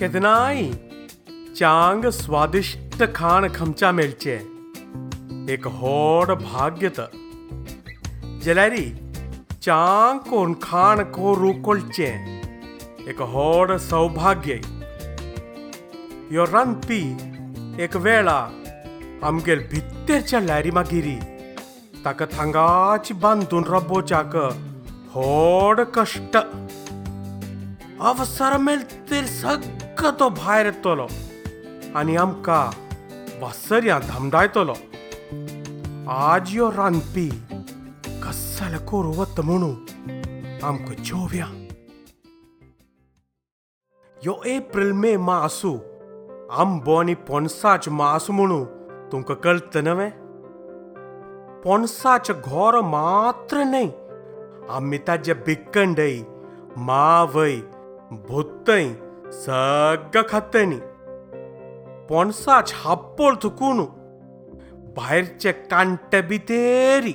केदनाई चांग स्वादिष्ट खाण खमचा मेळचे एक होड भाग्यत। जलारी, चांग कोण खाण को रुकोलचे। एक होड सौभाग्य। यो रांदपी एक वेळा आमगेल भित्तेरच्या लॅरी मागिरी। ताका थांगाची बांदून रबोच्याक होड कष्ट। मेळते सगळं तो भायर येतलो आनी आमकां वासर्या धमडायतलो आज यो रांदपी कसाले करूँ वता म्हणून आमकां जेवया। यो एप्रिल मे मासू आंबो आनी पणसाच मास म्हणून तुमकां कळटा नवे। घोर मात्र न्हय आमी ताजे भुत्तय सगळं खातनी पणसाच हाप्पोळ थुकून भायरचे कांटे भितेरी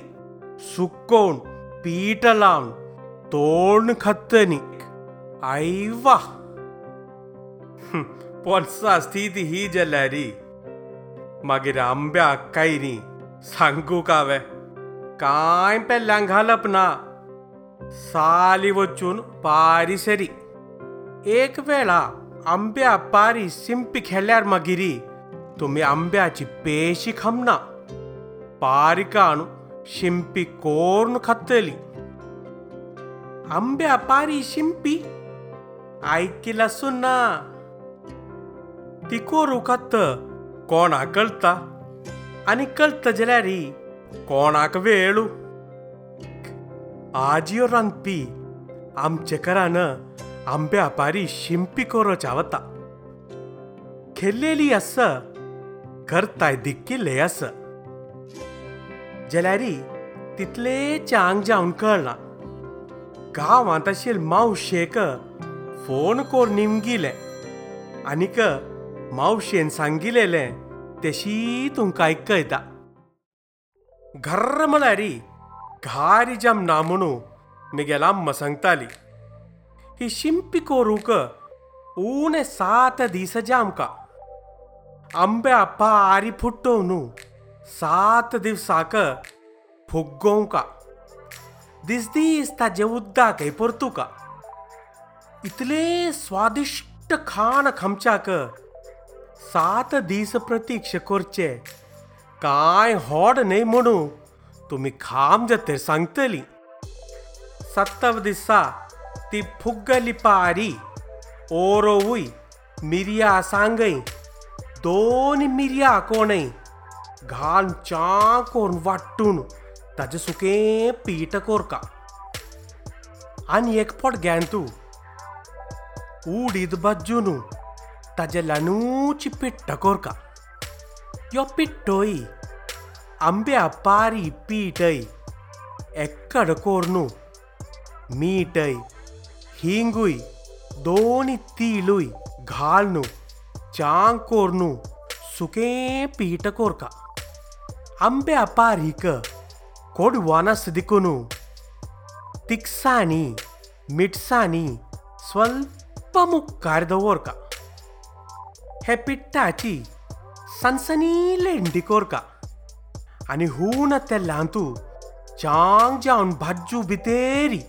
सुकोवन पीठ लावन तोंड खातनी आई वा पणसा स्थिती ही जाल्यारी मागीर आंब्या कायरी सांगू कावे कांय पेल्ल्यांक घालप ना साली वचून पारी सरी एक वेळा आंब्या पारी शिंपी खेळ्यार मागिरी तुम्ही आंब्याची पेशी खमना. पारी काण शिंपी कोर्ण खातली. आंब्या पारी शिंपी? ऐकिला सुना. ती कोरू खात कोणाक कळता? आनी कळत जाल्यार कोणाक वेळू? आजियो रांदपी आमचे 안배 발이 심피코로 잡았다. अस करताय दिक्की अस। जेल्यारी तितले चांग जावन कळना गांवांत आताशील मावशेक फोन कोर निमगिले। आनीक मावशेन सांगिलेले तेशी तुमकां आयकयता घर्र म्हळ्यारी घारी जम ना म्हणू म्हगेल आम्मा सांगताली। ही शिंपी कोरूक उणे सात दीस जामका आंब्या पारी फुट्टो न्हू सात दिवसाक फुग्गोवका दीस दीस ताजे उद्दाकय परतुका इतले स्वादिश्ट खाण खमच्याक सात दीस प्रतीक्ष करचे। कांय होड न्हय म्हणू तुमी खाम जातेर सांगतली। सत्तव दिसा ती फुगली पारी ಓರೋವುಯ್ ಮಿರಿಯಾ ಸಾಂಗೈ ದೋನಿ ಮಿರಿಯಾ ಕೋಣೈ घान चाकोन वाट्टून ताजे सुकें पीट कोरका आनी एक पोट तू उडीद बज्जून ताजे लनूची पिट्ट कोरका यो पिट्टोय आंब्या पारी पीटय एक्कड कोरणू मीटय હિંગુઈ દોની તીલુઈ ઘાલનું ચાંકોરનું સુકે પીટકોરકા అంబె అపారీక కొడు వన సిదికును తిక్సాని మిట్సాని స్వల్పము కార్దవోర్క. హెపిట్టాచి సన్సనీలెండికోర్క అని హూన తెల్లాంతు చాంగ్ జాన్ భజ్జు బితేరి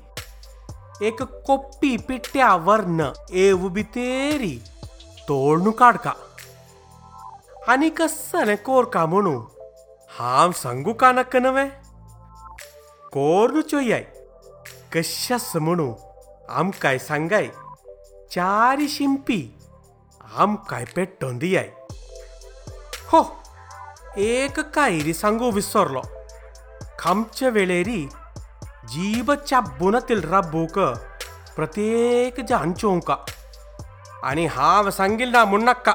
एक कोप्पी पिट्ट्या वर्ण एव भितेरी तोळणू काडका आनी कस्सलें कोरका म्हणू हांव सांगू का नक्क नवे कोरनू चोयाय कश्यास म्हणू आमकांय सांगाय चारी शिंपी आमकांय पेट्टोन दियाय हो एक कायरी सांगू विसरलो खामचे वेळेरी जीबच्या बोनातील राबोक प्रत्येक जा हंचोंका आणि हाव सांगील ना मुन्नक्का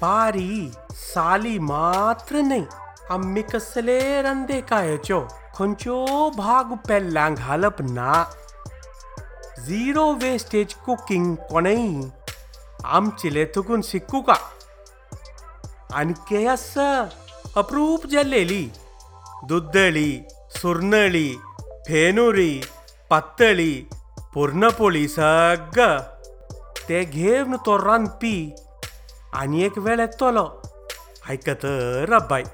पारी साली मात्र नाही आम्ही कसले रंदे कायचो खंचो भाग पेल्लांग घालप ना. झिरो वेस्टेज कुकिंग कोणई आमचे लेतुकून शिकू का आणि केस अप्रूप जल्लेली दुद्दळी सुर्नळी फेनुरी पातळी पुर्णपोळी सगळं ते घेवन तो रांदपी आनी एक वेळ येतलो आयकत रब्बाय